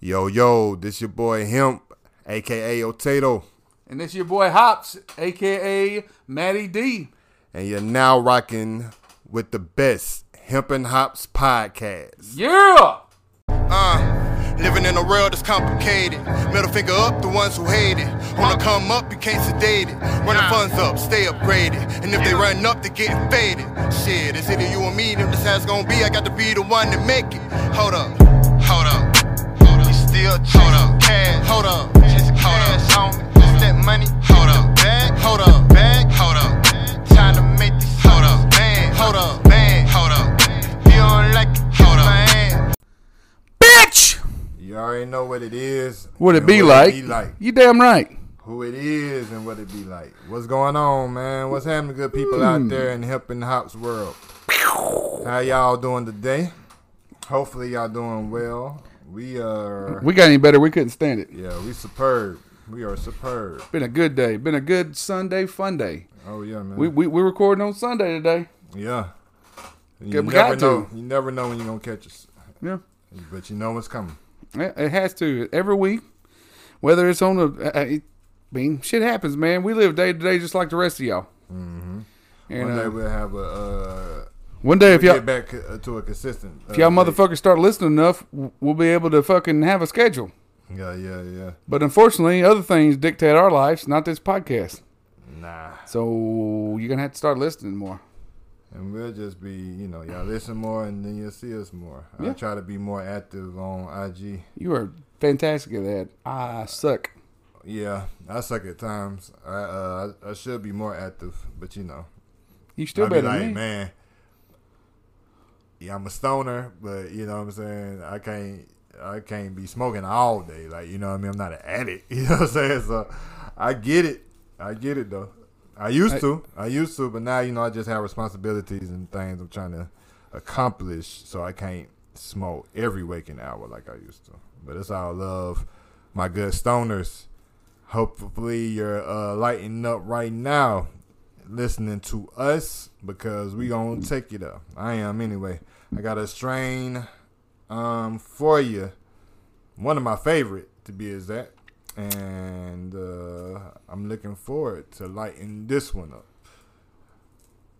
Yo, yo, this your boy Hemp, aka Potato, And this your boy Hops, aka Matty D. and you're now rocking with the best Hemp and Hops podcast. Yeah! Uh, living in a world that's complicated. Middle finger up, the ones who hate it. Wanna come up, you can't sedate it. Run the funds up, stay upgraded. And if they run up, they getting faded. Shit, it's either you or me, them this how it's gonna be. I got to be the one to make it. Hold up, hold up. Hold up, cash, hold up, chasing cash on me. Just that money, hold up, bag, hold up, bag, hold up. Time to make this, hold up, man, hold up, man, hold up. If you don't like it, hold up, man. Bitch! You already know what it is. What it be what like? It be like. You damn right. Who it is and what it be like. What's going on, man? What's happening, good people out there in the and Hops world? How y'all doing today? Hopefully y'all doing well. We are, We got any better, we couldn't stand it. yeah, we superb. We are superb. Been a good day. Been a good Sunday fun day. Oh yeah, man. We we we recording on Sunday today. Yeah. You we never got to. know. You never know when you're gonna catch us, Yeah. but you know what's coming. It has to every week, whether it's on the. I I mean, shit happens, man. We live day to day just like the rest of y'all. Mm-hmm. And One day uh, we'll have a. Uh, one day, if y'all get back uh, to a consistent. Uh, if y'all motherfuckers start listening enough, we'll be able to fucking have a schedule. Yeah, yeah, yeah. But unfortunately, other things dictate our lives, not this podcast. Nah, So you're gonna have to start listening more. and we'll just be, you know, y'all listen more, and then you'll see us more. I Yeah. try to be more active on IG. You are fantastic at that. I suck. Yeah, I suck at times. I uh, I, I should be more active, but you know, You still I be better like, than me. man. Yeah, I'm a stoner, but you know what I'm saying. I can't, I can't be smoking all day. Like you know what I mean. I'm not an addict. You know what I'm saying. So I get it. I get it though. I used I- to. I used to, but now you know I just have responsibilities and things I'm trying to accomplish, so I can't smoke every waking hour like I used to. But it's all love, my good stoners. Hopefully you're uh, lighting up right now listening to us because we gonna take it up. I am anyway. I got a strain um for you. One of my favorite to be exact. And uh, I'm looking forward to lighting this one up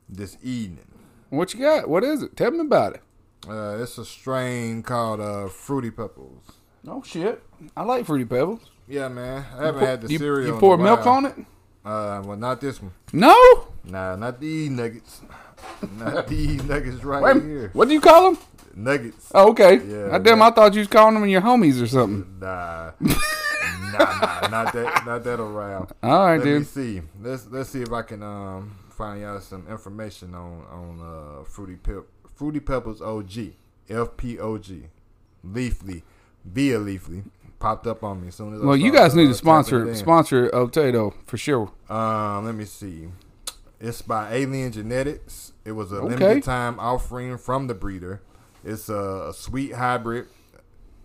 this evening. What you got? What is it? Tell me about it. Uh, it's a strain called uh, Fruity Pebbles. Oh shit! I like fruity pebbles. Yeah, man. I haven't had the you, cereal. You pour milk on it? Uh, well, not this one. No. Nah, not these nuggets. not these nuggets right Wait, here. what do you call them? Nuggets. Oh, okay. Yeah, I damn, that- I thought you was calling them your homies or something. Nah, nah, nah, not that, not that around. All right, Let me dude. see. Let's let's see if I can um find out some information on on uh fruity pep fruity pebbles OG FPOG Leafly via Leafly popped up on me as soon as. I Well, you guys need uh, to sponsor it in. sponsor Potato for sure. Um, let me see. It's by Alien Genetics. It was a Okay. limited time offering from the breeder. It's a, a sweet hybrid.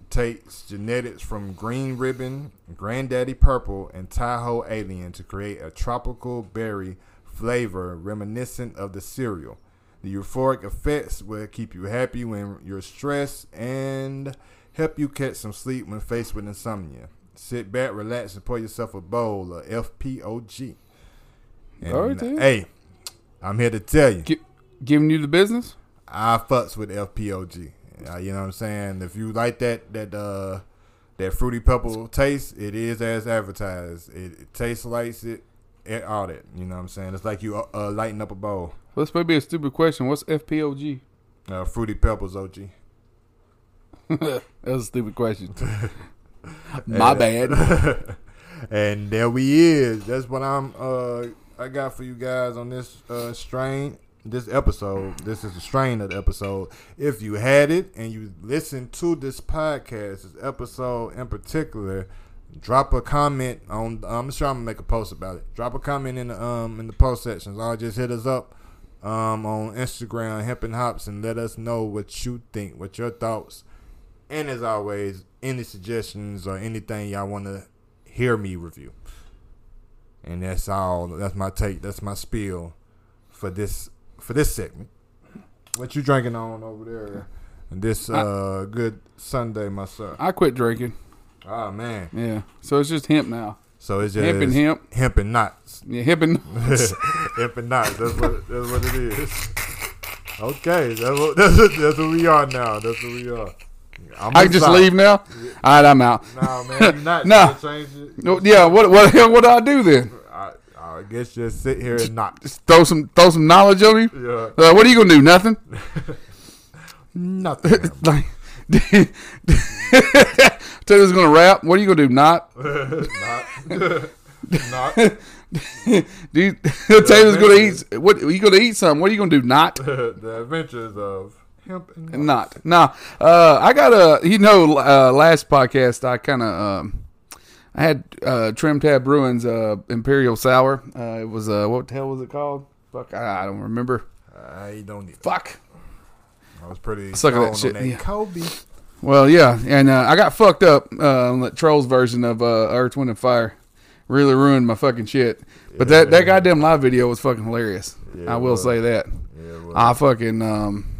Takes genetics from Green Ribbon, Granddaddy Purple, and Tahoe Alien to create a tropical berry flavor reminiscent of the cereal. The euphoric effects will keep you happy when you're stressed and help you catch some sleep when faced with insomnia. Sit back, relax, and pour yourself a bowl of FPOG. And, hey, I'm here to tell you, Gi- giving you the business. I fucks with FPOG. Uh, you know what I'm saying? If you like that that uh that fruity pebble taste, it is as advertised. It, it tastes like it, it, all that. You know what I'm saying? It's like you uh, uh, lighting up a bowl. Well, This may be a stupid question. What's FPOG? Uh, fruity pebbles, OG. that was a stupid question. My bad. and there we is. That's what I'm uh I got for you guys on this uh strain. This episode. This is the strain of the episode. If you had it and you listened to this podcast, this episode in particular, drop a comment on I'm sure I'm gonna make a post about it. Drop a comment in the um in the post sections. Or just hit us up um on Instagram, Hemp and Hops, and let us know what you think, what your thoughts and as always, any suggestions or anything y'all want to hear me review. And that's all. That's my take. That's my spiel for this for this segment. What you drinking on over there, this uh good Sunday, my son. I quit drinking. Oh man. Yeah, so it's just hemp now. So it's just Hemp and hemp. hemp and knots. Yeah, hemp and hemp and knots. That's what that's what it is. Okay, that's what that's, that's what we are now. That's what we are. I'm I can just leave now. All right, I'm out. Nah, man, you're not. Nah. You change it. No, yeah, what what the hell what do I do then? I, I guess just sit here and not. Just throw some throw some knowledge on you. Yeah, Uh, what are you gonna do? Nothing. nothing. like, Taylor's gonna rap. What are you gonna do? Not. not. not. You, Taylor's gonna eat. What are you gonna eat? Something. What are you gonna do? Not. the adventures of hemp and knots. Not. Nah. Uh, I got a. You know, uh, last podcast I kind of. Um, I had uh, Trim Tab Brewing uh, Imperial Sour. Uh, it was uh, what the hell was it called? Fuck, I, I don't remember. I don't need. Fuck. I was pretty Suck at that shit, that yeah. Kobe. Well, yeah, and uh, I got fucked up uh, on the Trolls version of uh, Earth, Wind, and Fire. Really ruined my fucking shit. But that, that goddamn live video was fucking hilarious. Yeah, I will was. say that. Yeah, I fucking um,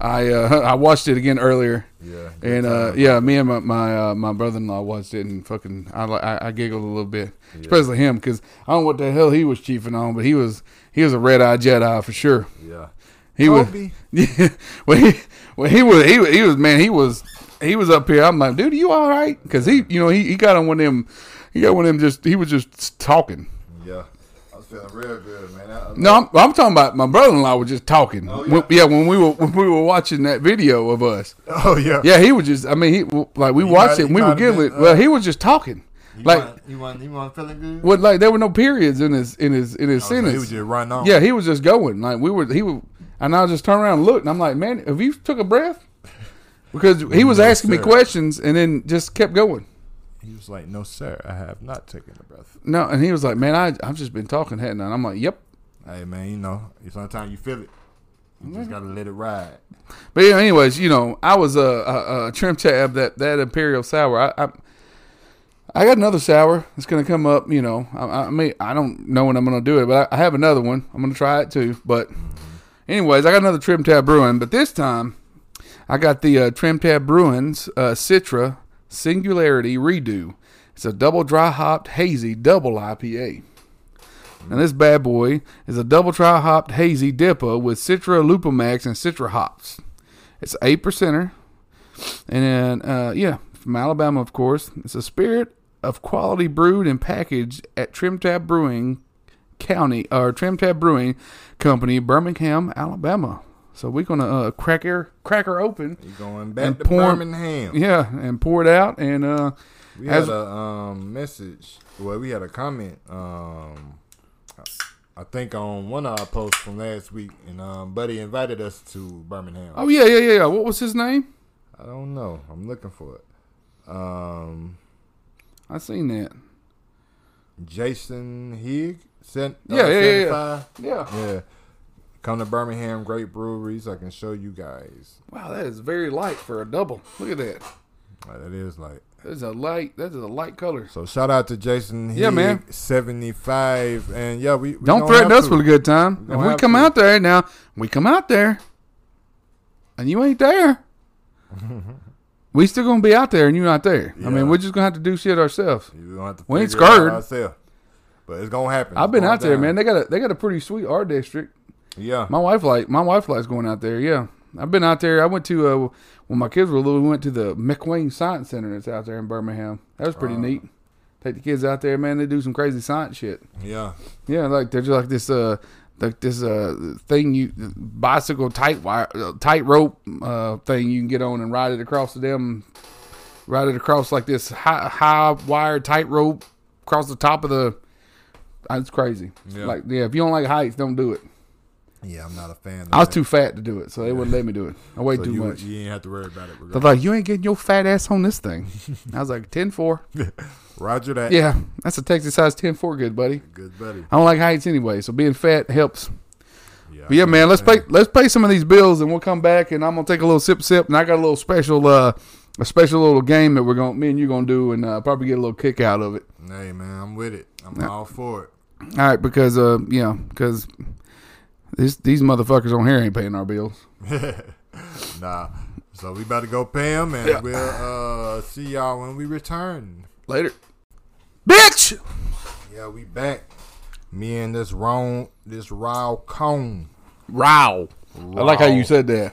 I uh, I watched it again earlier, yeah. and uh, yeah, me and my my, uh, my brother in law watched it, and fucking I I, I giggled a little bit, especially him because I don't know what the hell he was chiefing on, but he was he was a red eye Jedi for sure. yeah. He was yeah. Well, he, well, he was, he was, he was, man, he was, he was up here. I'm like, dude, are you all right? Because he, you know, he, he got on one of them, he got one of them. Just, he was just talking. Yeah. I was feeling real good, man. I, No, I'm, I'm talking about my brother-in-law was just talking. Oh, When- yeah, when we were when we were watching that video of us. Oh yeah. Yeah, he was just. I mean, he like we He watched might- it. and we were might have giggling. been, uh, well, he was just talking. You Like, want, you want you want feeling good? what? Like there were no periods in his in his in his Oh, so sentence. he was just running on. Yeah, he was just going. Like we were, he was, and I just turned around and looked, and I'm like, man, have you took a breath? Because he was No, asking me questions, and then just kept going. He was like, "No, sir, I have not taken a breath." No, and he was like, man, I I've just been talking, hadn't I? And I'm like, yep. Hey, man, you know, sometimes you feel it. You just gotta let it ride. But yeah, anyways, you know, I was a uh, uh, trim tab that that imperial sour. I, I I got another sour that's gonna come up. You know, I, I mean, I don't know when I'm gonna do it, but I, I have another one. I'm gonna try it too. But anyways, I got another trim tab brewing, but this time I got the uh, Trim Tab Brewing uh, Citra Singularity Redo. It's a double dry hopped hazy double IPA. And this bad boy is a double dry hopped hazy dipper with Citra LupoMax and Citra hops. It's eight percenter, and then uh, yeah, from Alabama, of course. It's a spirit of quality brewed and packaged at Trim Tab Brewing County or Trim Tab Brewing Company, Birmingham, Alabama. So we're gonna uh, crack her crack her open, You going back And to pour- Birmingham? yeah, and pour it out, and uh, We As- had a um message. Well, we had a comment. Um, I think on one of our posts from last week, and um, Buddy invited us to Birmingham. oh yeah, yeah, yeah, yeah. What was his name? I don't know. I'm looking for it. Um, I seen that. Jason Higg sent. uh, Yeah, yeah, yeah, yeah. Yeah. Yeah. Come to Birmingham, great breweries. I can show you guys. Wow, that is very light for a double. Look at that. Uh, That is light. That's a light. That is a light color. So shout out to Jason. Yeah, man. Seventy five, and yeah, we, we Don't threaten us to. with a good time. We If we come to. out there now, we come out there, and you ain't there. we still gonna be out there, and you're not there. I mean, we're just gonna have to do shit ourselves. You gonna have to We ain't figure it out scared. ourselves. But it's gonna happen. I've been out there, man. They got a they got a pretty sweet art district. Yeah. My wife like my wife likes going out there. Yeah, I've been out there. I went to uh, when my kids were little. We went to the McWane Science Center that's out there in Birmingham. That was pretty Uh. neat. Take the kids out there, man. They do some crazy science shit. Yeah. Yeah, like they're just like this uh like this uh thing you bicycle tight wire tight rope uh thing you can get on and ride it across the them ride it across like this high high wire tight rope across the top of the it's crazy. Yeah. Like yeah, if you don't like heights, don't do it. Yeah, I'm not a fan. Of that. I was that. too fat to do it, so they wouldn't let me do it. I weighed So too you, much. You ain't have to worry about it. They're like, you ain't getting your fat ass on this thing. I was like, 10 4. Roger that. Yeah, that's a Texas size 10 4, good buddy. Good buddy. I don't like heights anyway, so being fat helps. Yeah, But yeah, man, let's pay let's pay some of these bills and we'll come back and I'm gonna take a little sip sip and I got a little special uh a special little game that we're gonna me and you gonna do and uh, probably get a little kick out of it. Hey man, I'm with it. I'm all for it. All right, because uh yeah, because this these motherfuckers on here ain't paying our bills. Nah. So we about to go pay them, and Yeah. we'll uh, see y'all when we return. Later. Bitch! Yeah, we back. Me and this wrong, this raw cone. Row. I like how you said that.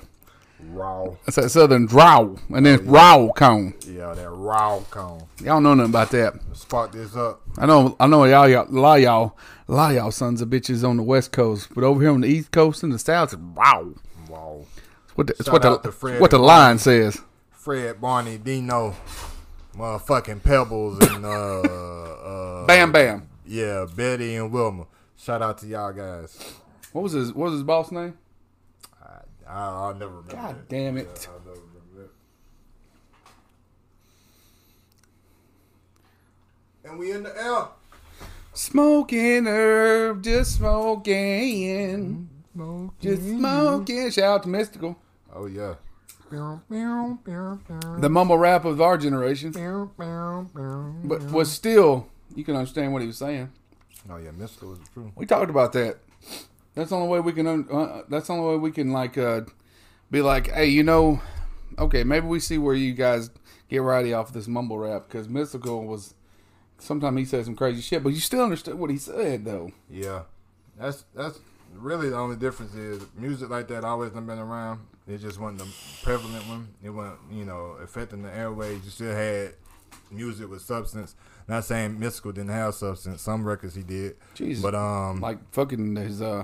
Raw. That's that southern draw. And then row cone. Yeah, that raw cone. Y'all know nothing about that. Let's fuck this up. I know, I know, y'all, y'all, a lot of y'all, a lot of y'all sons of bitches on the West Coast, but over here on the East Coast and the South, it's wow. Wow. It's what the, it's what the, out to Fred what the line says. Fred, Barney, Dino, motherfucking Pebbles, and uh, uh, Bam, bam. yeah, Betty and Wilma. Shout out to y'all guys. What was his What was his boss name? I, I'll never remember. God that. damn it. Yeah, I'll never remember that. And we in the air. Smoking herb, just smoking, just smoking. Shout out to Mystikal, Oh yeah. the mumble rap of our generation, but was still you can understand what he was saying. Oh yeah, Mystikal is true. We talked about that. That's the only way we can. Uh, that's the only way we can like uh, be like, hey, you know, okay, maybe we see where you guys get righty off this mumble rap because Mystikal was. Sometimes he said some crazy shit, but you still understood what he said though. Yeah, that's that's really the only difference is music like that always been around. It just wasn't the prevalent one. It wasn't you know affecting the airways. You still had music with substance. Not saying Mystikal didn't have substance. Some records he did, Jesus. but um, like fucking his uh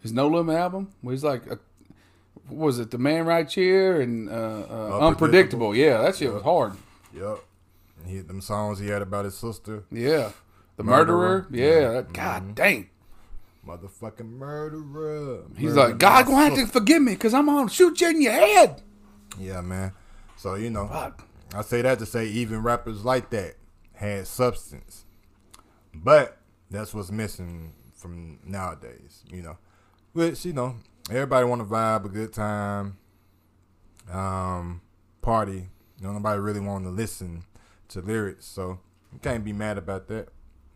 his No Limit album where he's like a, what was it the Man Right Here and uh, uh Unpredictable. Yeah that shit was hard yep. He had them songs he had about his sister, yeah the Murderer. murderer, yeah that, god dang motherfucking murderer. he's like God gonna have to forgive me because I'm gonna shoot you in your head Yeah, man. So you know, Fuck. I say that to say even rappers like that had substance, but that's what's missing from nowadays. You know, which you know everybody want to vibe, a good time, um, party. You know, nobody really want to listen to lyrics, so you can't be mad about that.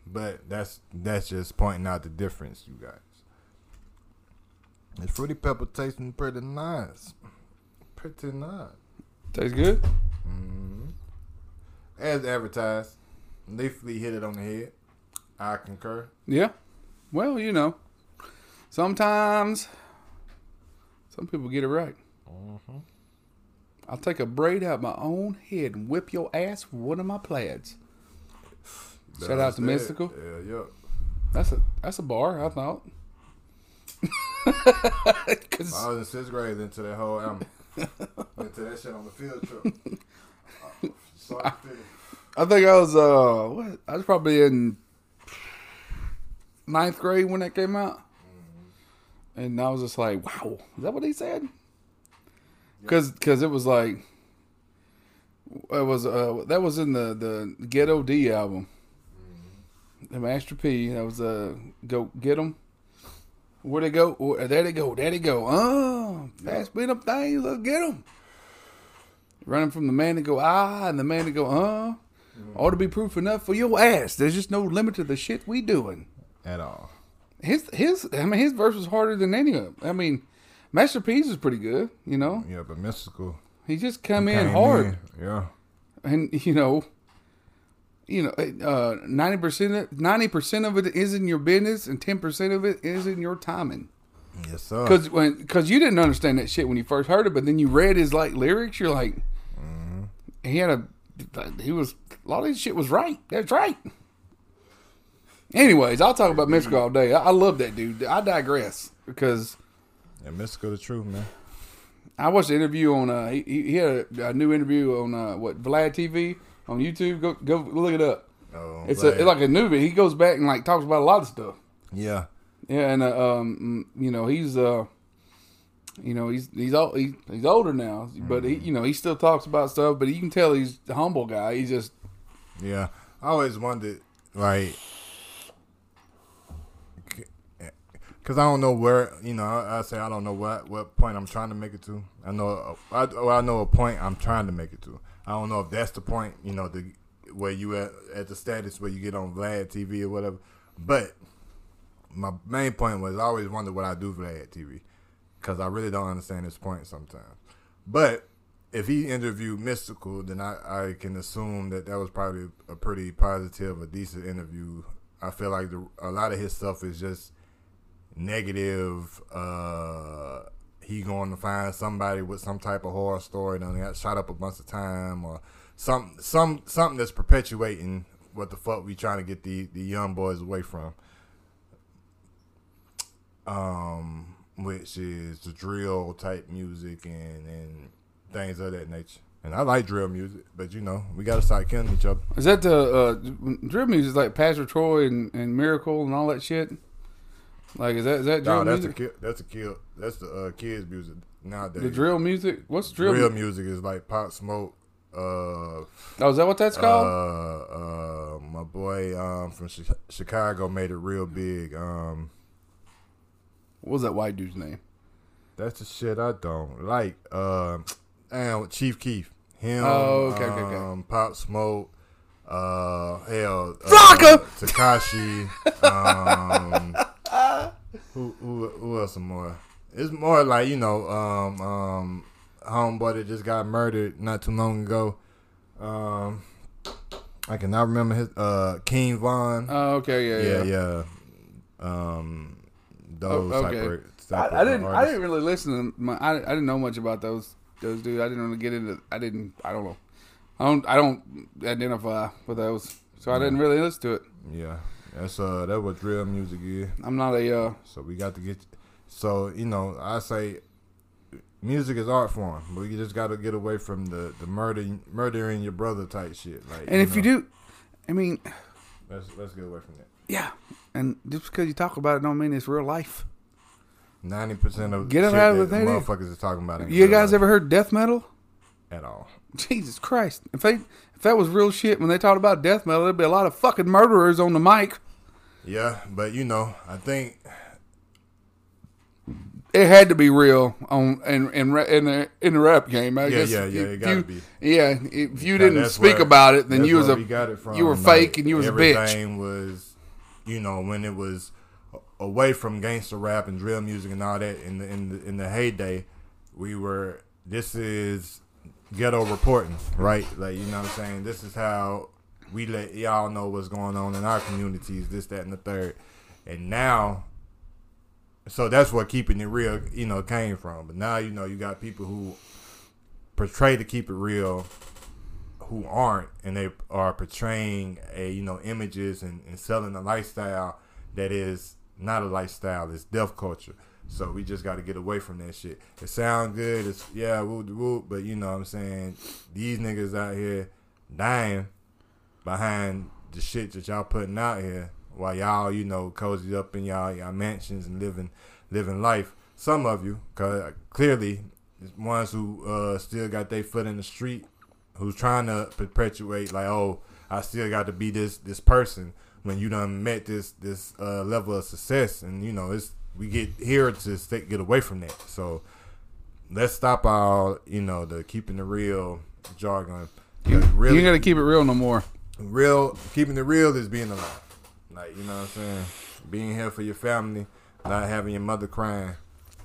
But that's that's just pointing out the difference, you guys. This fruity pepper tasting pretty nice, pretty nice. tastes good As advertised, Leafly hit it on the head. I concur. yeah well you know sometimes some people get it right I'll take a braid out my own head and whip your ass with one of my plaids. Shout out to That's Mystikal. that. Yeah, yeah. That's a that's a bar, I thought. 'Cause- I was in sixth grade into that whole album. into that shit on the field trip. Finish. I think I was uh what I was probably in ninth grade when that came out. And I was just like, wow, is that what he said? Cause, cause it was like it was uh that was in the the Ghetto D album. The Master P. That was uh go get 'em. Where they go? Oh, there they go. There they go. Oh, fast beat up things. Let's get 'em. Running from the man to go ah, and the man to go uh. Ought to be proof enough for your ass. There's just no limit to the shit we doing. At all. His his I mean his verse was harder than any of them. I mean, Master P's is pretty good. You know, Yeah, but Mystikal. he just come in hard, in. Yeah. and you know, you know, uh, ninety percent ninety percent of it is in your business, and ten percent of it is in your timing. Yes, sir. Because when because you didn't understand that shit when you first heard it, but then you read his like lyrics, you're like, he had a he was a lot of his shit was right. That's right. Anyways, I'll talk about Mystikal all day. I, I love that dude. I digress because yeah, Mystikal the truth, man. I watched the interview on uh he, he had a, a new interview on uh what Vlad TV on YouTube. Go go look it up. Oh, It's glad. a it's like a new bit. He goes back and like talks about a lot of stuff. yeah. Yeah, and uh, um, mm, you know he's uh, you know he's he's old, he, he's older now, but he you know he still talks about stuff. But you can tell he's a humble guy. He's just Yeah, I always wondered, like, because I don't know where, you know, I, I say I don't know what what point I'm trying to make it to. I know, I, I know a point I'm trying to make it to. I don't know if that's the point, you know, the where you at at the status where you get on Vlad TV or whatever. But my main point was I always wonder what I do Vlad TV because I really don't understand this point sometimes. But if he interviewed Mystikal, then I, I can assume that that was probably a pretty positive, a decent interview. I feel like the, a lot of his stuff is just negative. Uh, he going to find somebody with some type of horror story and got shot up a bunch of time or some some something that's perpetuating what the fuck we trying to get the the young boys away from. Um, which is the drill type music and and things of that nature. And I like drill music, but you know we got to start killing each other. Is that the uh, drill music like Pastor Troy and, and Miracle and all that shit? Like is that is that drill No, that's a music? kill. That's a kill. That's the uh, kids music nowadays. the drill music? What's drill? Drill mu- music is like Pop Smoke. Uh, Oh, is that what that's called? uh, uh, my boy um, from Chi- Chicago made it real big. Um, what was that white dude's name? that's the shit I don't like. Um, and Chief Keef, him. Oh, okay, okay, okay. um, Pop Smoke. Uh, hell, Flocka! uh, Tekashi. um, who, who, who else? Some more? It's more like you know, um, um, homeboy that just got murdered not too long ago. Um, I cannot remember his. Uh, King Von. Oh, okay, yeah, yeah, yeah. yeah. Um, those Oh, type okay. of. I, I didn't. I didn't really listen to. My, I, I didn't know much about those those dudes. I didn't really get into. I didn't. I don't know. I don't. I don't identify with those, so I didn't really listen to it. Yeah, that's uh, that what drill music is. I'm not a. Uh, So we got to get. So you know, I say, music is art form, but you just got to get away from the the murder murdering your brother type shit. Like, and if you do, I mean, let's let's get away from that. yeah. And just because you talk about it, don't mean it's real life. Ninety percent of get out of the thing. motherfuckers is talking about. ain't You guys life ever heard death metal? At all? Jesus Christ! If they if that was real shit when they talked about death metal, there'd be a lot of fucking murderers on the mic. Yeah, but you know, I think It had to be real on in in in the in the rap game. I Yeah, guess yeah, yeah, you- it gotta be. Yeah, if you didn't speak where- about it, then you was a we got it from. you were Like, fake and you was a bitch. everything was, you know, when it was away from gangster rap and drill music and all that in the in the in the heyday, we were. This is ghetto reporting, right? Like you know what I'm saying. This is how we let y'all know what's going on in our communities. This, that, and the third. And now so that's what keeping it real, you know, came from. But now you know you got people who portray to keep it real, who aren't, and they are portraying a you know images and, and selling a lifestyle that is not a lifestyle. It's death culture. So we just got to get away from that shit. It sounds good. It's yeah, woo woo, but you know what I'm saying these niggas out here dying behind the shit that y'all putting out here while y'all, you know, cozy up in y'all y'all mansions and living living life. Some of you, cause clearly, ones who uh, still got their foot in the street, who's trying to perpetuate like, oh, I still got to be this this person when you done met this this uh, level of success, and you know, it's we get here to stay, get away from that. So let's stop all you know the keeping the real jargon. You, really, you ain't got to keep it real no more. real keeping the real is being alive. Like you know what I'm saying, being here for your family, not having your mother crying.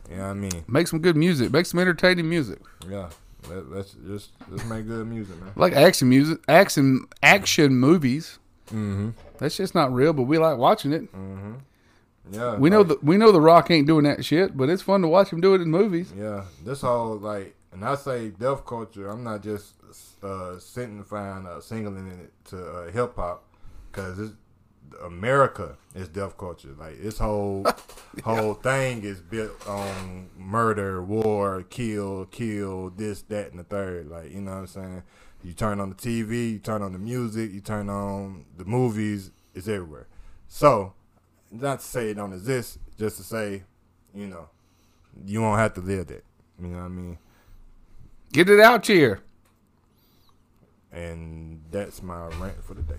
You know what I mean? Make some good music. Make some entertaining music. Yeah. Let, let's just let's make good music, man. Like action music, action action movies. Mm-hmm. That's just not real, but we like watching it. Yeah. We know the we know the Rock ain't doing that shit, but it's fun to watch him do it in movies. Yeah. This whole like, and I say deaf culture. I'm not just uh, signifying uh, singling it to uh, hip hop because it's America is deaf culture. Like this whole whole thing is built on murder, war, kill, kill, this, that, and the third. Like you know what I'm saying. You turn on the TV, you turn on the music, you turn on the movies. It's everywhere. So, not to say it don't exist, just to say, you know, you won't have to live that. You know what I mean? Get it out here. And that's my rant for the day.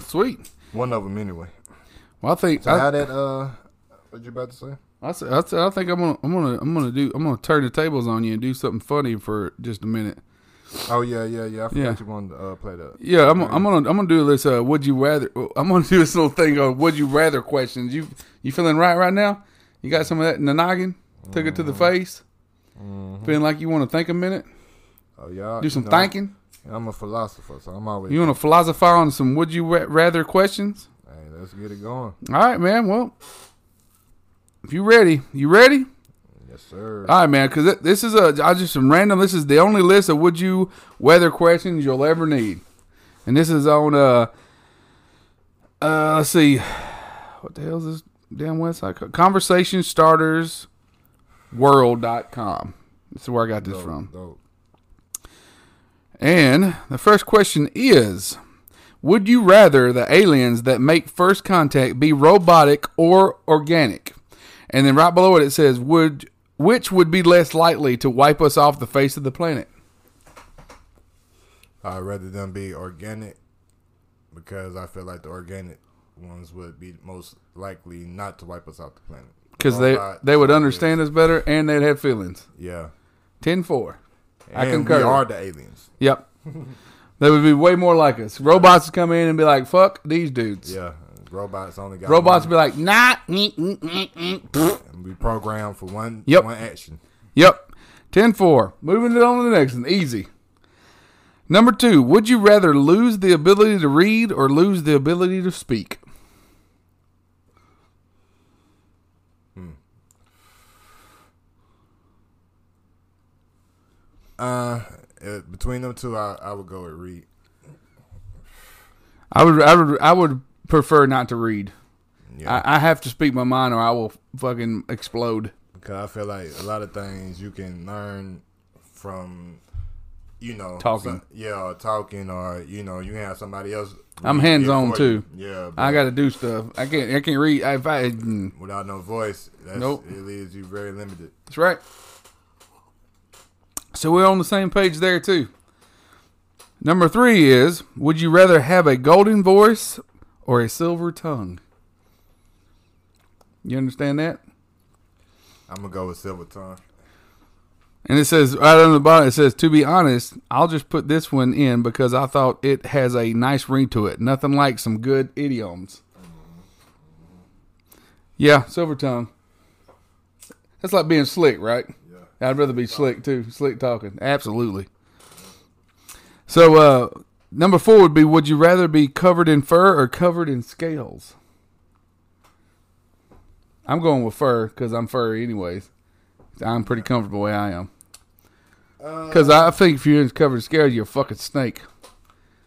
Sweet. One of them anyway. Well, I think So I, how that uh, what you about to say? I said, I said, I think I'm gonna I'm gonna I'm gonna do I'm gonna turn the tables on you and do something funny for just a minute. Oh yeah, yeah, yeah. I forgot Yeah. you wanted to uh, play that. Yeah, I'm, I'm gonna I'm gonna do this. Uh, would you rather? I'm gonna do this little thing of would you rather questions. You you feeling right right now? You got some of that in the noggin? Took it to the face. Feeling like you want to think a minute? Oh y'all Do some you know, thinking. I'm a philosopher, so I'm always. You want to philosophize on some would you rather questions? Hey, let's get it going. All right, man. Well, if you ready, you ready? Yes, sir. All right, man. Because this is a I just some random. This is the only list of would you weather questions you'll ever need, and this is on uh uh let's see, what the hell is this damn website? Conversation Starters World.com. This is where I got this Dope, from. dope. And the first question is Would you rather the aliens that make first contact be robotic or organic? And then right below it, it says, Would which would be less likely to wipe us off the face of the planet? I'd rather them be organic because I feel like the organic ones would be most likely not to wipe us off the planet. Because they, they would understand us better and they'd have feelings. Yeah. 10 4. I concur. We are the aliens. Yep. they would be way more like us. Robots would come in and be like, Fuck these dudes. Yeah. Robots only got Robots one, be like, Nah. mm, mm, mm, mm." and we programmed for one Yep. one action. Yep. 10 4. Moving it on to the next one. Easy. Number two, would you rather lose the ability to read or lose the ability to speak? Uh, uh, between them two, I, I would go with read. I would, I would, I would prefer not to read. Yeah, I, I have to speak my mind or I will fucking explode. because I feel like a lot of things you can learn from, you know, Talking. some- yeah, or talking, or you know, you have somebody else. I'm hands-on, too. you. Yeah, I got to do stuff. I can't, I can't read. If I, mm, without no voice. That's, Nope. it leaves you very limited. that's right. So we're on the same page there too. Number three is: Would you rather have a golden voice or a silver tongue? You understand that? I'm gonna go with Silver Tongue. And it says right on the bottom, it says, to be honest, I'll just put this one in because I thought it has a nice ring to it. Nothing like some good idioms. Yeah, silver tongue. That's like being slick, right? Yeah. I'd rather be slick too. Slick talking. Absolutely. So, uh, number four would be Would you rather be covered in fur or covered in scales? I'm going with fur because I'm furry, anyways. I'm pretty comfortable where I am. Because I think if you're covered in scales, you're a fucking snake.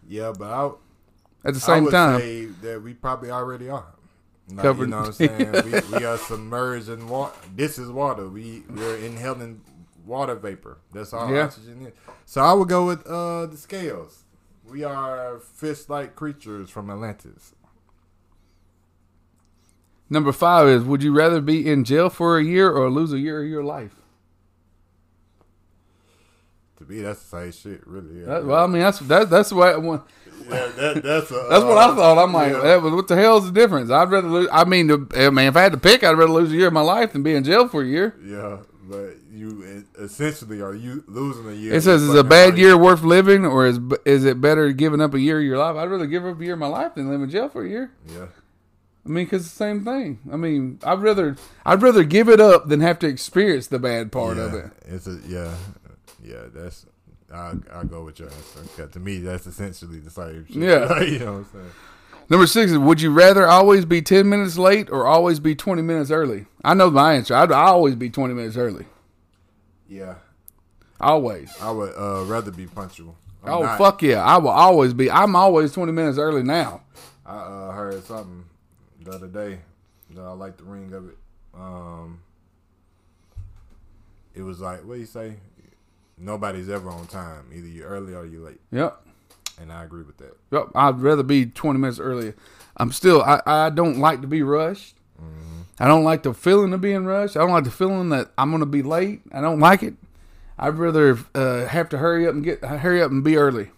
Yeah, but I, At the I same would time, say that we probably already are. Like, Covered- You know what I'm saying? we, we are submerged in water. This is water. We we're inhaling water vapor. That's all Yeah. oxygen is. So I would go with uh, the scales. We are fish-like creatures from Atlantis. number five is Would you rather be in jail for a year or lose a year of your life? To me, that's the same shit, really. Yeah, That, well, I mean, that's that, that's what I want. yeah, that, that's a, That's what I thought. I'm like, yeah. "Eh, what the hell is the difference? I'd rather lose. I mean, the- I mean, if I had to pick, I'd rather lose a year of my life than be in jail for a year. Yeah, but you essentially are you losing a year. It says, "Is a bad year worth living, or is is it better giving up a year of your life?" I'd rather give up a year of my life than live in jail for a year. Yeah, I mean, because the same thing. I mean, I'd rather I'd rather give it up than have to experience the bad part yeah, of it. It's a yeah, yeah. That's I I go with your answer. to me, that's essentially the same shit. Yeah. you know what I'm saying. Number six is: Would you rather always be ten minutes late or always be twenty minutes early? I know my answer. I'd always be twenty minutes early. Yeah, Always. I would uh, rather be punctual. I'm oh not- fuck yeah! I will always be. I'm always twenty minutes early now. I uh, heard something the other day that I like the ring of it. Um, it was like, what do you say? Nobody's ever on time. Either you're early or you're late, Yep. And I agree with that. Yep. I'd rather be twenty minutes early. I'm still. I, I don't like to be rushed. I don't like the feeling of being rushed. I don't like the feeling that I'm going to be late. I don't like it. I'd rather uh, have to hurry up and get hurry up and be early.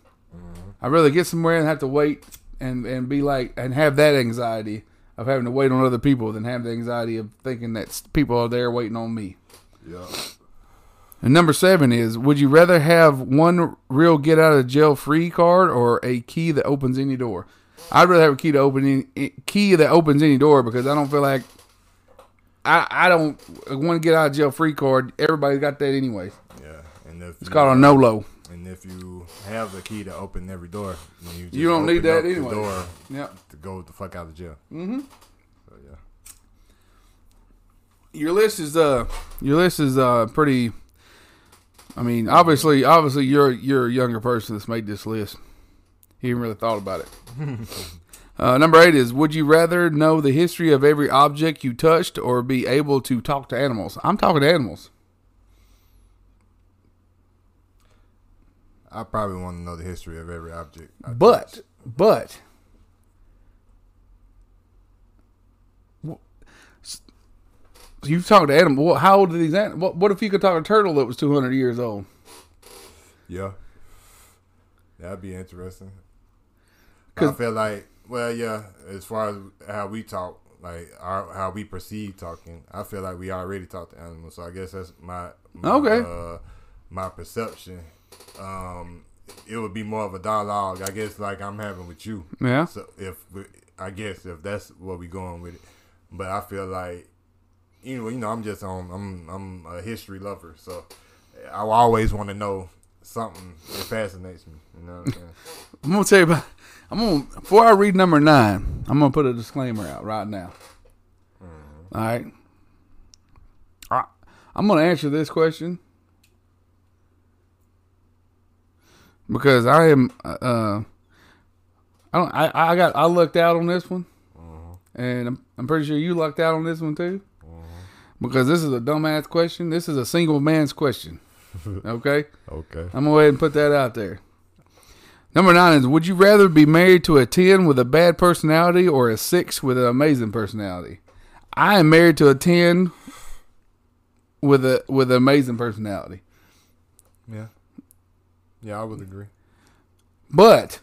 I'd rather get somewhere and have to wait and and be like and have that anxiety of having to wait on other people than have the anxiety of thinking that people are there waiting on me. Yeah, And number seven is: Would you rather have one real get out of jail free card or a key that opens any door? I'd rather have a key to open any, key that opens any door because I don't feel like I I don't want to get out of jail free card. Everybody's got that anyway. yeah. And if It's called a NOLO. And if you have the key to open every door, then you, just You don't need that anyway. Door Yep. to go the fuck out of jail. Mm-hmm. So yeah. Your list is uh your list is uh pretty. I mean, obviously, obviously, you're you're a younger person that's made this list. He even really thought about it. uh, number eight is: Would you rather know the history of every object you touched, or be able to talk to animals? I'm talking to animals. I probably want to know the history of every object. I But, touch. but, you talking to animals? What, how old are these animals? What, what if you could talk to a turtle that was 200 years old? yeah, that'd be interesting. I feel like, well, yeah, as far as how we talk, like our, how we perceive talking, I feel like we already talk to animals. So I guess that's my, my Okay. uh, my perception. Um, it would be more of a dialogue, I guess, like I'm having with you. Yeah. So if we, I guess if that's what we're going with it, but I feel like you know, you know, I'm just on. I'm I'm a history lover, so I always want to know something that fascinates me. You know what I'm? I'm gonna tell you about. I'm gonna before I read number nine. I'm gonna put a disclaimer out right now. Mm-hmm. All right. All right. I'm gonna answer this question because I am. Uh, uh, I don't. I, I got. I lucked out on this one, mm-hmm. and I'm. I'm pretty sure you lucked out on this one too. Because this is a dumbass question. This is a single man's question. Okay. okay. I'm gonna go ahead and put that out there. Number nine is: Would you rather be married to a ten with a bad personality or a six with an amazing personality? I am married to a ten with a with an amazing personality. Yeah. Yeah, I would agree. But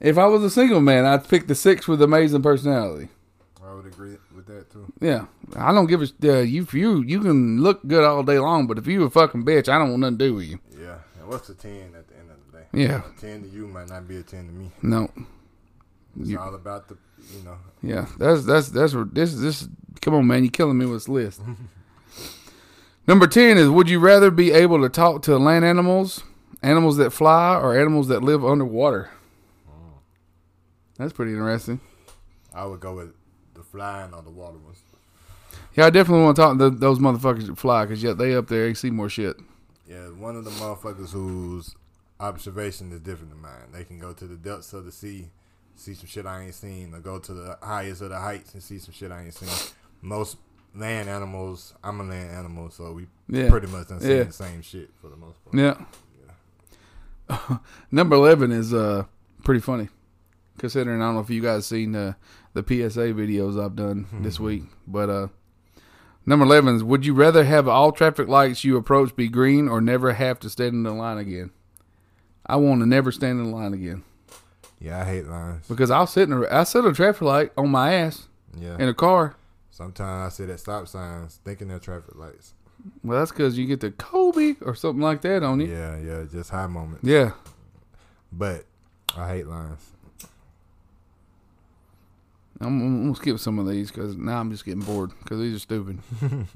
if I was a single man, I'd pick the six with amazing personality. I would agree with that too. Yeah, I don't give a uh, you. You you can look good all day long, but if you a fucking bitch, I don't want nothing to do with you. Yeah. And what's a ten at the end of the day? Yeah, A ten to you might not be a ten to me. no, It's You- all about the, you know. Yeah, that's that's that's this this. Come on, man, you killing me with this list. Number ten is: Would you rather be able to talk to land animals, animals that fly, or animals that live underwater? That's pretty interesting. I would go with the flying or the water ones. Yeah, I definitely want to talk to those motherfuckers that fly because yeah, they up there, they see more shit. Yeah, one of the motherfuckers whose observation is different than mine. They can go to the depths of the sea, see some shit I ain't seen, or go to the highest of the heights and see some shit I ain't seen. Most land animals, I'm a land animal, so we Yeah. pretty much done seen Yeah. the same shit for the most part. Yeah. Number eleven is uh pretty funny, considering I don't know if you guys seen the the PSA videos I've done this week, but uh, number eleven is: Would you rather have all traffic lights you approach be green or never have to stand in the line again? I want to never stand in the line again Yeah, I hate lines. because I'll sit in a I sit a traffic light on my ass Yeah. in a car. Sometimes I sit at stop signs thinking they're traffic lights. Well, that's because you get the Kobe or something like that on you. Yeah, yeah, just high moments. Yeah. But I hate lines. I'm, I'm gonna skip some of these because now I'm just getting bored because these are stupid.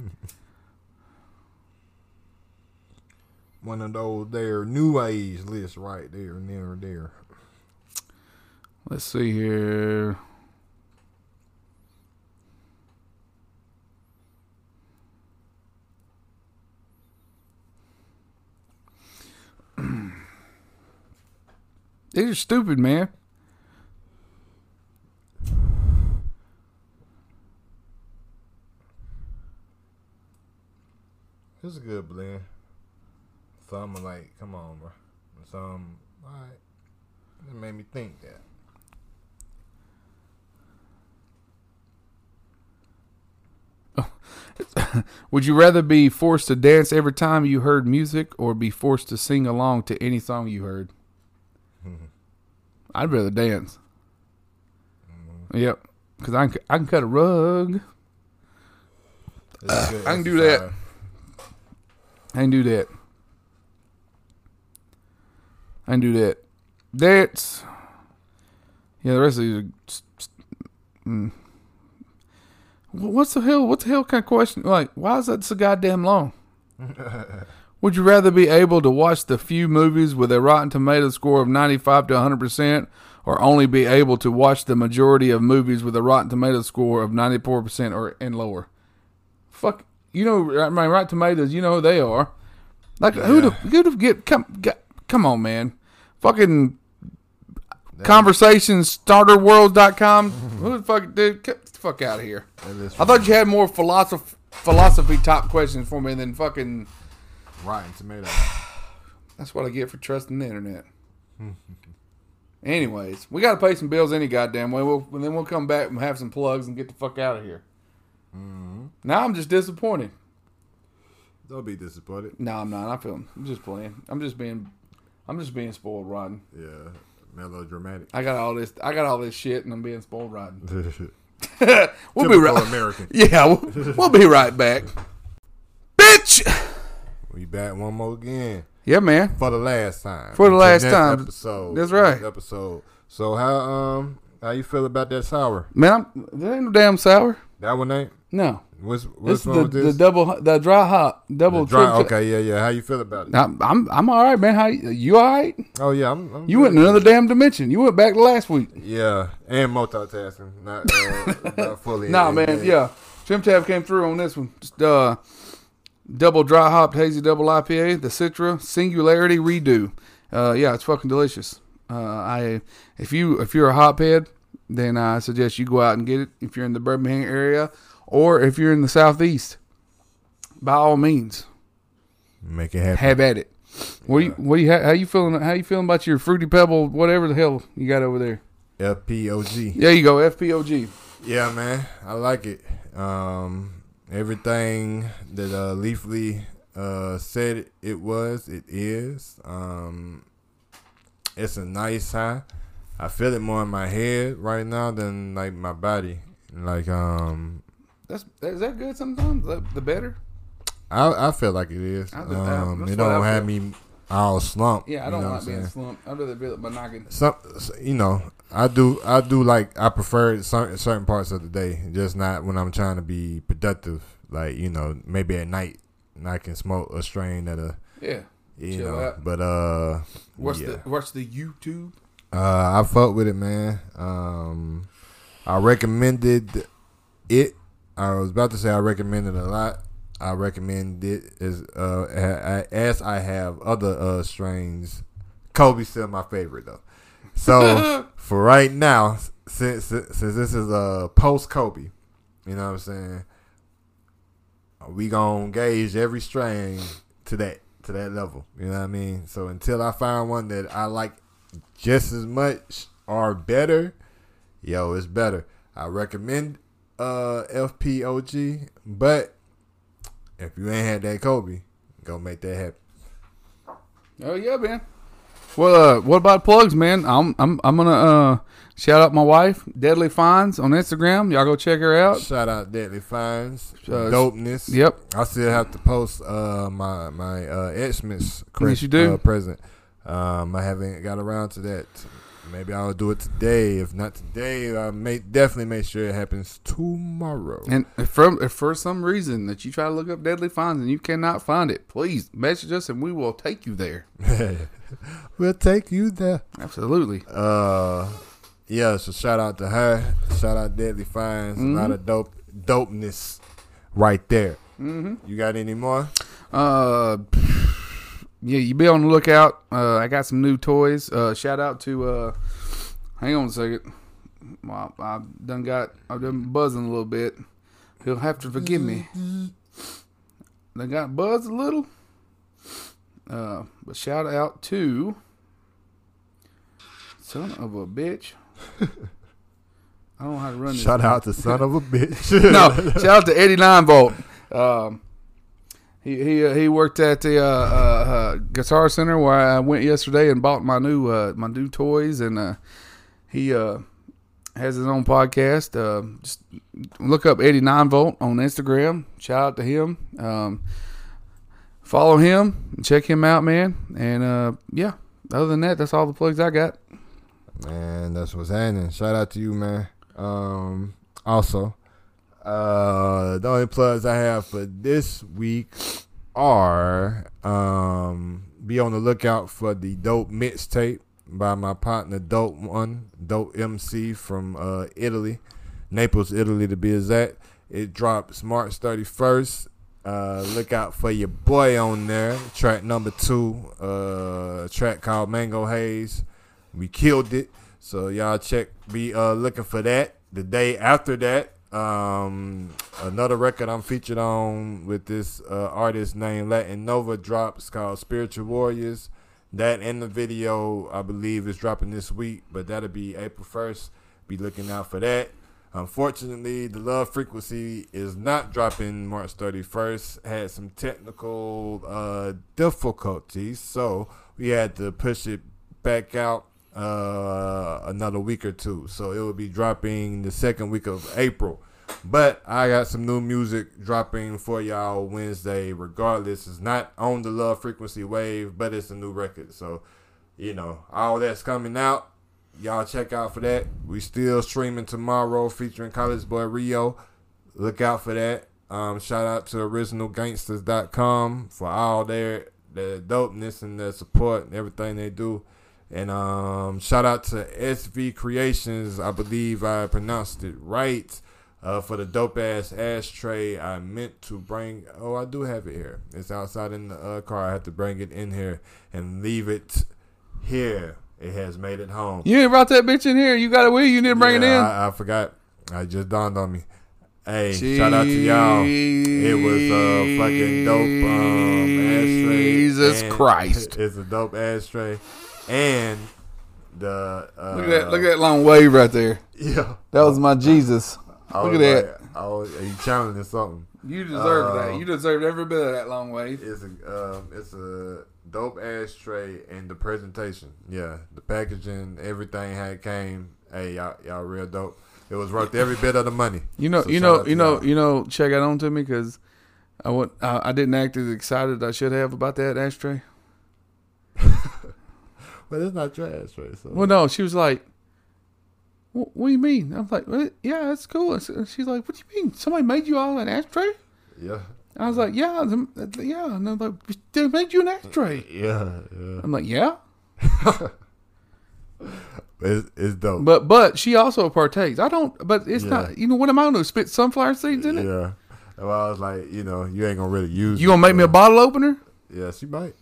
One of those there new age lists right there, near there. Let's see here. These are stupid, man. It's a good blend. Some are like, come on, bro. And Some, alright. It made me think that. Would you rather be forced to dance every time you heard music or be forced to sing along to any song you heard? I'd rather dance. Mm-hmm. Yep. Because I can, I can cut a rug. Good I can do that. I can do that. I can do that. That's yeah. The rest of these are. Mm. What's the hell? What the hell kind of question? Like, why is that so goddamn long? Would you rather be able to watch the few movies with a Rotten Tomato score of 95 to 100% or only be able to watch the majority of movies with a Rotten Tomato score of 94% or and lower? Fuck, you know, I mean, Rotten Tomatoes, you know who they are. Like, who the, who the get, come, come on, man. Fucking conversationstarterworld.com. who the fuck, dude, get the fuck out of here. I thought you had more philosophy philosophy top questions for me than fucking. Rotten Tomatoes. That's what I get for trusting the internet. Anyways, we got to pay some bills any goddamn way. We'll, and then we'll come back and have some plugs and get the fuck out of here. Now I'm just disappointed. Don't be disappointed. No, I'm not. I feel. I'm just playing. I'm just being. I'm just being spoiled rotten. Yeah, melodramatic. I got all this. I got all this shit, and I'm being spoiled rotten. We'll be right. American. Yeah, we'll, we'll be right back. Bitch. We back one more again Yeah, man. for the last time. For the last time. Episode. That's right. Episode. So how um how you feel about that sour? Man, I'm, there ain't no damn sour. That one ain't. No. What's what's wrong the, with the double, the dry hop, double The dry, okay, yeah, yeah. How you feel about it? I'm, I'm, I'm all right, man. How you, you all right? Oh yeah, I'm. I'm You went in another damn dimension. You went back to last week. Yeah, and multitasking, not uh, not fully. Nah, man. Yeah, Trim Tab came through on this one. Just uh, double dry hopped hazy double IPA, the Citra Singularity Redo. Uh, yeah, it's fucking delicious. Uh, I if you if you're a hophead, then I suggest you go out and get it. If you're in the Birmingham area, or if you're in the southeast, by all means, Make it happen. have at it. What do you what you how you feeling? How you feeling about your fruity pebble, whatever the hell you got over there? FPOG. There you go, FPOG. Yeah, man, I like it. Um, everything that uh, Leafly uh, said it was, it is. Um, it's a nice high. I feel it more in my head right now than like my body. Like um, That's is that good sometimes? The, the better. I I feel like it is. I Um, it don't have me all slumped. Yeah, I don't like being slumped. I'd rather by knocking. some you know i do i do like i prefer certain certain parts of the day just not when i'm trying to be productive like you know maybe at night and i can smoke a strain at a Yeah. you Chill know out. but uh Watch yeah. the watch the YouTube. Uh i fuck with it man. Um i recommended it. I was about to say i recommended a lot. I recommend it as uh as i have other uh strains. Kobe's still my favorite though. So for right now since since this is a post kobe you know what i'm saying? We gonna gauge every strain to that to that level. You know what i mean? So until i find one that i like just as much or better, yo, it's better. I recommend uh FPOG, but if you ain't had that Kobe, go make that happen. Oh yeah, man. Well, uh, what about plugs, man? I'm I'm I'm gonna uh shout out my wife, Deadly Finds on Instagram. Y'all go check her out. Shout out Deadly Finds, Uh, dopeness. Yep. I still have to post uh my my uh Xmas Chris, you do. Uh, present. Um, I haven't got around to that. Maybe I'll do it today. If not today, I may definitely make sure it happens tomorrow. And if from if for some reason that you try to look up Deadly Finds and you cannot find it, please message us and we will take you there. we'll take you there. Absolutely. Uh, yeah. So shout out to her. Shout out Deadly Finds. A lot of dope dopeness right there. Mm-hmm. You got any more? Uh, yeah, you be on the lookout. Uh, I got some new toys. Uh, shout out to. Uh, hang on a second. Well, I done got. I've done buzzing a little bit. He'll have to forgive me. They got buzzed a little. Uh, but shout out to. Son of a bitch. I don't know how to run this. Shout out to son of a bitch. no, shout out to Eddie Nine Volt. Um, he he uh, he worked at the uh, uh, uh, Guitar Center where I went yesterday and bought my new uh, my new toys, and uh, he has his own podcast. Just look up Eddie Nine Volt on Instagram. Shout out to him. Um, follow him and check him out, man. And yeah, other than that, that's all the plugs I got. Man, that's what's happening. Shout out to you, man. Um, also, uh, the only plugs I have for this week are um, be on the lookout for the dope mixtape by my partner Dope One, Dope MC from uh, Italy, Naples, Italy to be exact. It drops March 31st. Uh, look out for your boy on there. Track number two, uh, track called Mango Haze. We killed it. So y'all check, be uh, looking for that. The day after that, um, another record I'm featured on with this uh, artist named Latin Nova drops called Spiritual Warriors. That and the video, I believe, is dropping this week, but that'll be April 1st. Be looking out for that. Unfortunately, the love frequency is not dropping March 31st. Had some technical uh, difficulties, so we had to push it back out uh, another week or two. So it will be dropping the second week of April. But I got some new music dropping for y'all Wednesday. Regardless, it's not on the love frequency wave, but it's a new record. So, you know, all that's coming out. Y'all check out for that. We still streaming tomorrow featuring College Boy Rio. Look out for that. Um, shout out to originalgangsters.com for all their the dopeness and the support and everything they do. And um, shout out to SV Creations. I believe I pronounced it right. Uh, for the dope ass ashtray, I meant to bring. Oh, I do have it here. It's outside in the uh, car. I have to bring it in here and leave it here. It has made it home. You ain't brought that bitch in here. You got it with you. You didn't bring it in. I, I forgot. I just dawned on me. Hey, shout out to y'all. It was a fucking dope um, ashtray. Jesus Christ. It's a dope ashtray. And the. Uh, Look at that! Look at that long wave right there. Yeah. That was my Jesus. I Look at like, that. I was, you challenging something? You deserve Uh, that. You deserved every bit of that long wave. It's a um, it's a dope ashtray and the presentation. Yeah, the packaging, everything it came. Hey, y'all, y'all real dope. It was worth every bit of the money. You know, So you know, you know, y'all. you know. Check it on to me because I went. I, I didn't act as excited as I should have about that ashtray. But it's not your right? So Well, no, she was like, "What, what do you mean?" I'm like, "What? "Yeah, that's cool." And she's like, "What do you mean? Somebody made you all an ashtray?" yeah, I was like, "Yeah, yeah." And I'm like, "They made you an ashtray." yeah, yeah. I'm like, "Yeah," It's, it's dope. but but she also partakes. I don't. But it's Yeah. not. You know what am I going to spit sunflower seeds in it? yeah. Well, I was like, you know, you ain't gonna really use. You gonna make me a bottle opener? Yeah, she might.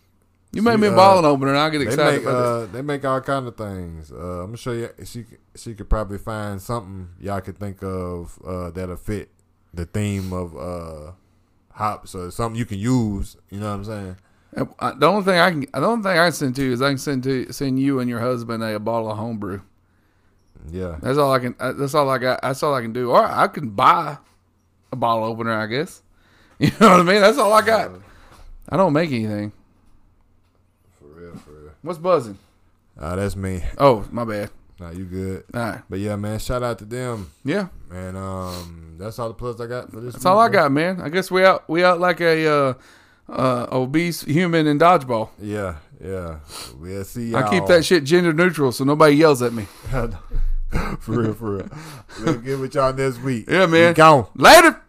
You make She, me a uh, bottle opener, and I'll get They excited make about uh, they make all kind of things. Uh, I'm gonna show you. She she could probably find something y'all could think of uh, that'll fit the theme of uh, hops or something you can use. You know what I'm saying? The only thing I can, the only thing I can send to you is I can send to send you and your husband a, bottle of homebrew. Yeah. That's all I can. uh, That's all I got. That's all I can do. Or I can buy a bottle opener. I guess. You know what I mean? That's all I got. I don't make anything. For real, for real. What's buzzing? Uh, that's me. Oh, my bad. Nah, you good. All right. But yeah, man, shout out to them. Yeah, And um, that's all the plus I got for this. that's all I got, man. I guess we out. We out like a uh, uh, obese human in dodgeball. Yeah, yeah. We'll see y'all. I keep that shit gender neutral, so nobody yells at me. for real, for real. We'll get with y'all next week. Yeah, man. We gone. Later.